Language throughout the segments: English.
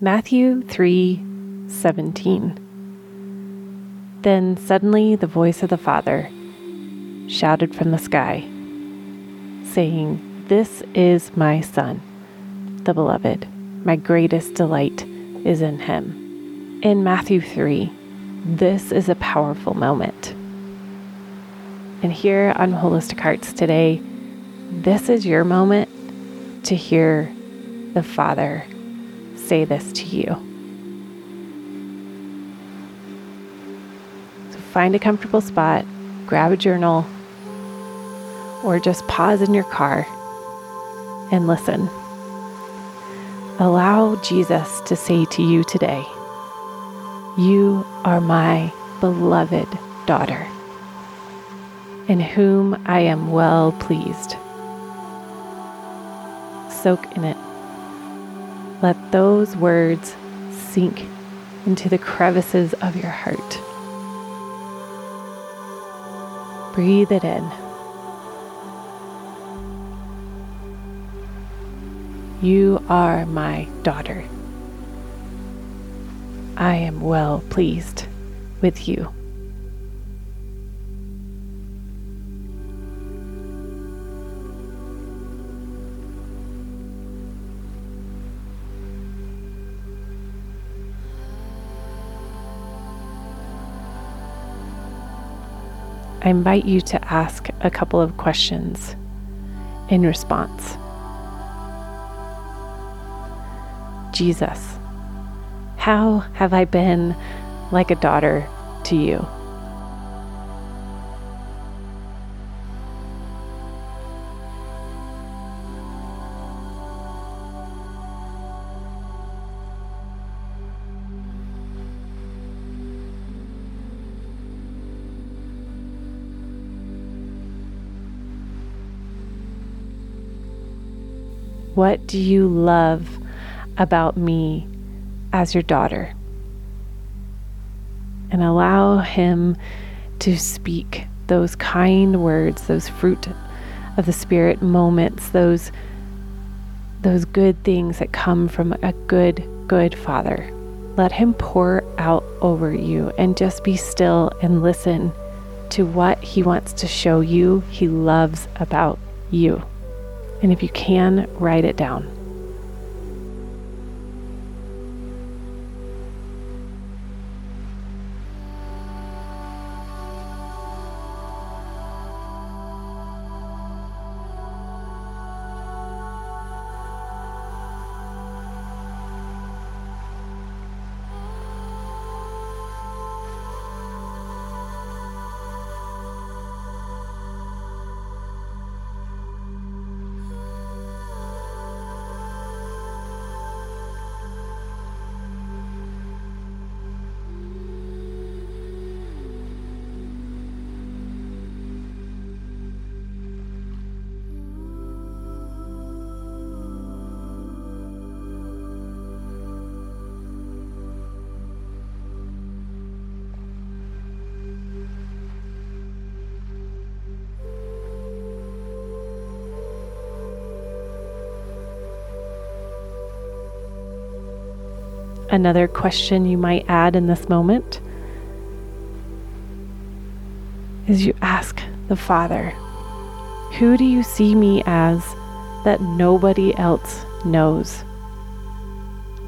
Matthew 3 17. Then suddenly the voice of the Father shouted from the sky, saying, This is my Son, the Beloved. My greatest delight is in him. In Matthew 3, this is a powerful moment. And here on Wholistic Hearts today, this is your moment to hear the Father say this to you. So find a comfortable spot, grab a journal, or just pause in your car and listen. Allow Jesus to say to you today, You are my beloved daughter, in whom I am well pleased. Soak in it. Let those words sink into the crevices of your heart. Breathe it in. You are my daughter. I am well pleased with you. I invite you to ask a couple of questions in response. Jesus, how have I been like a daughter to you? What do you love about me as your daughter? And allow Him to speak those kind words, those fruit of the Spirit moments, those, those good things that come from a good, good Father. Let Him pour out over you and just be still and listen to what He wants to show you He loves about you. And if you can, write it down. Another question you might add in this moment is you ask the Father, Who do you see me as that nobody else knows?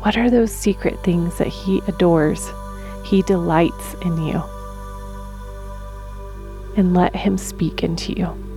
What are those secret things that He adores? He delights in you. And let Him speak into you.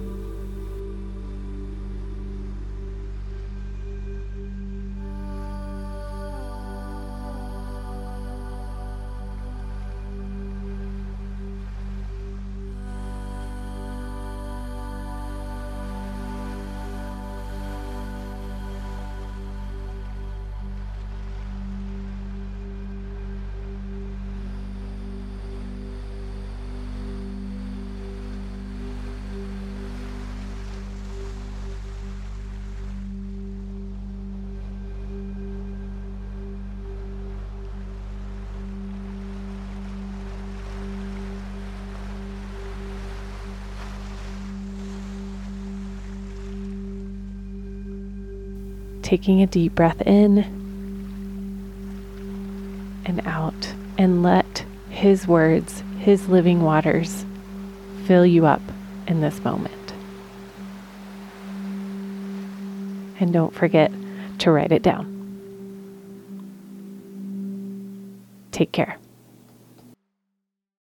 Taking a deep breath in and out and let His words, His living waters, fill you up in this moment. And don't forget to write it down. Take care.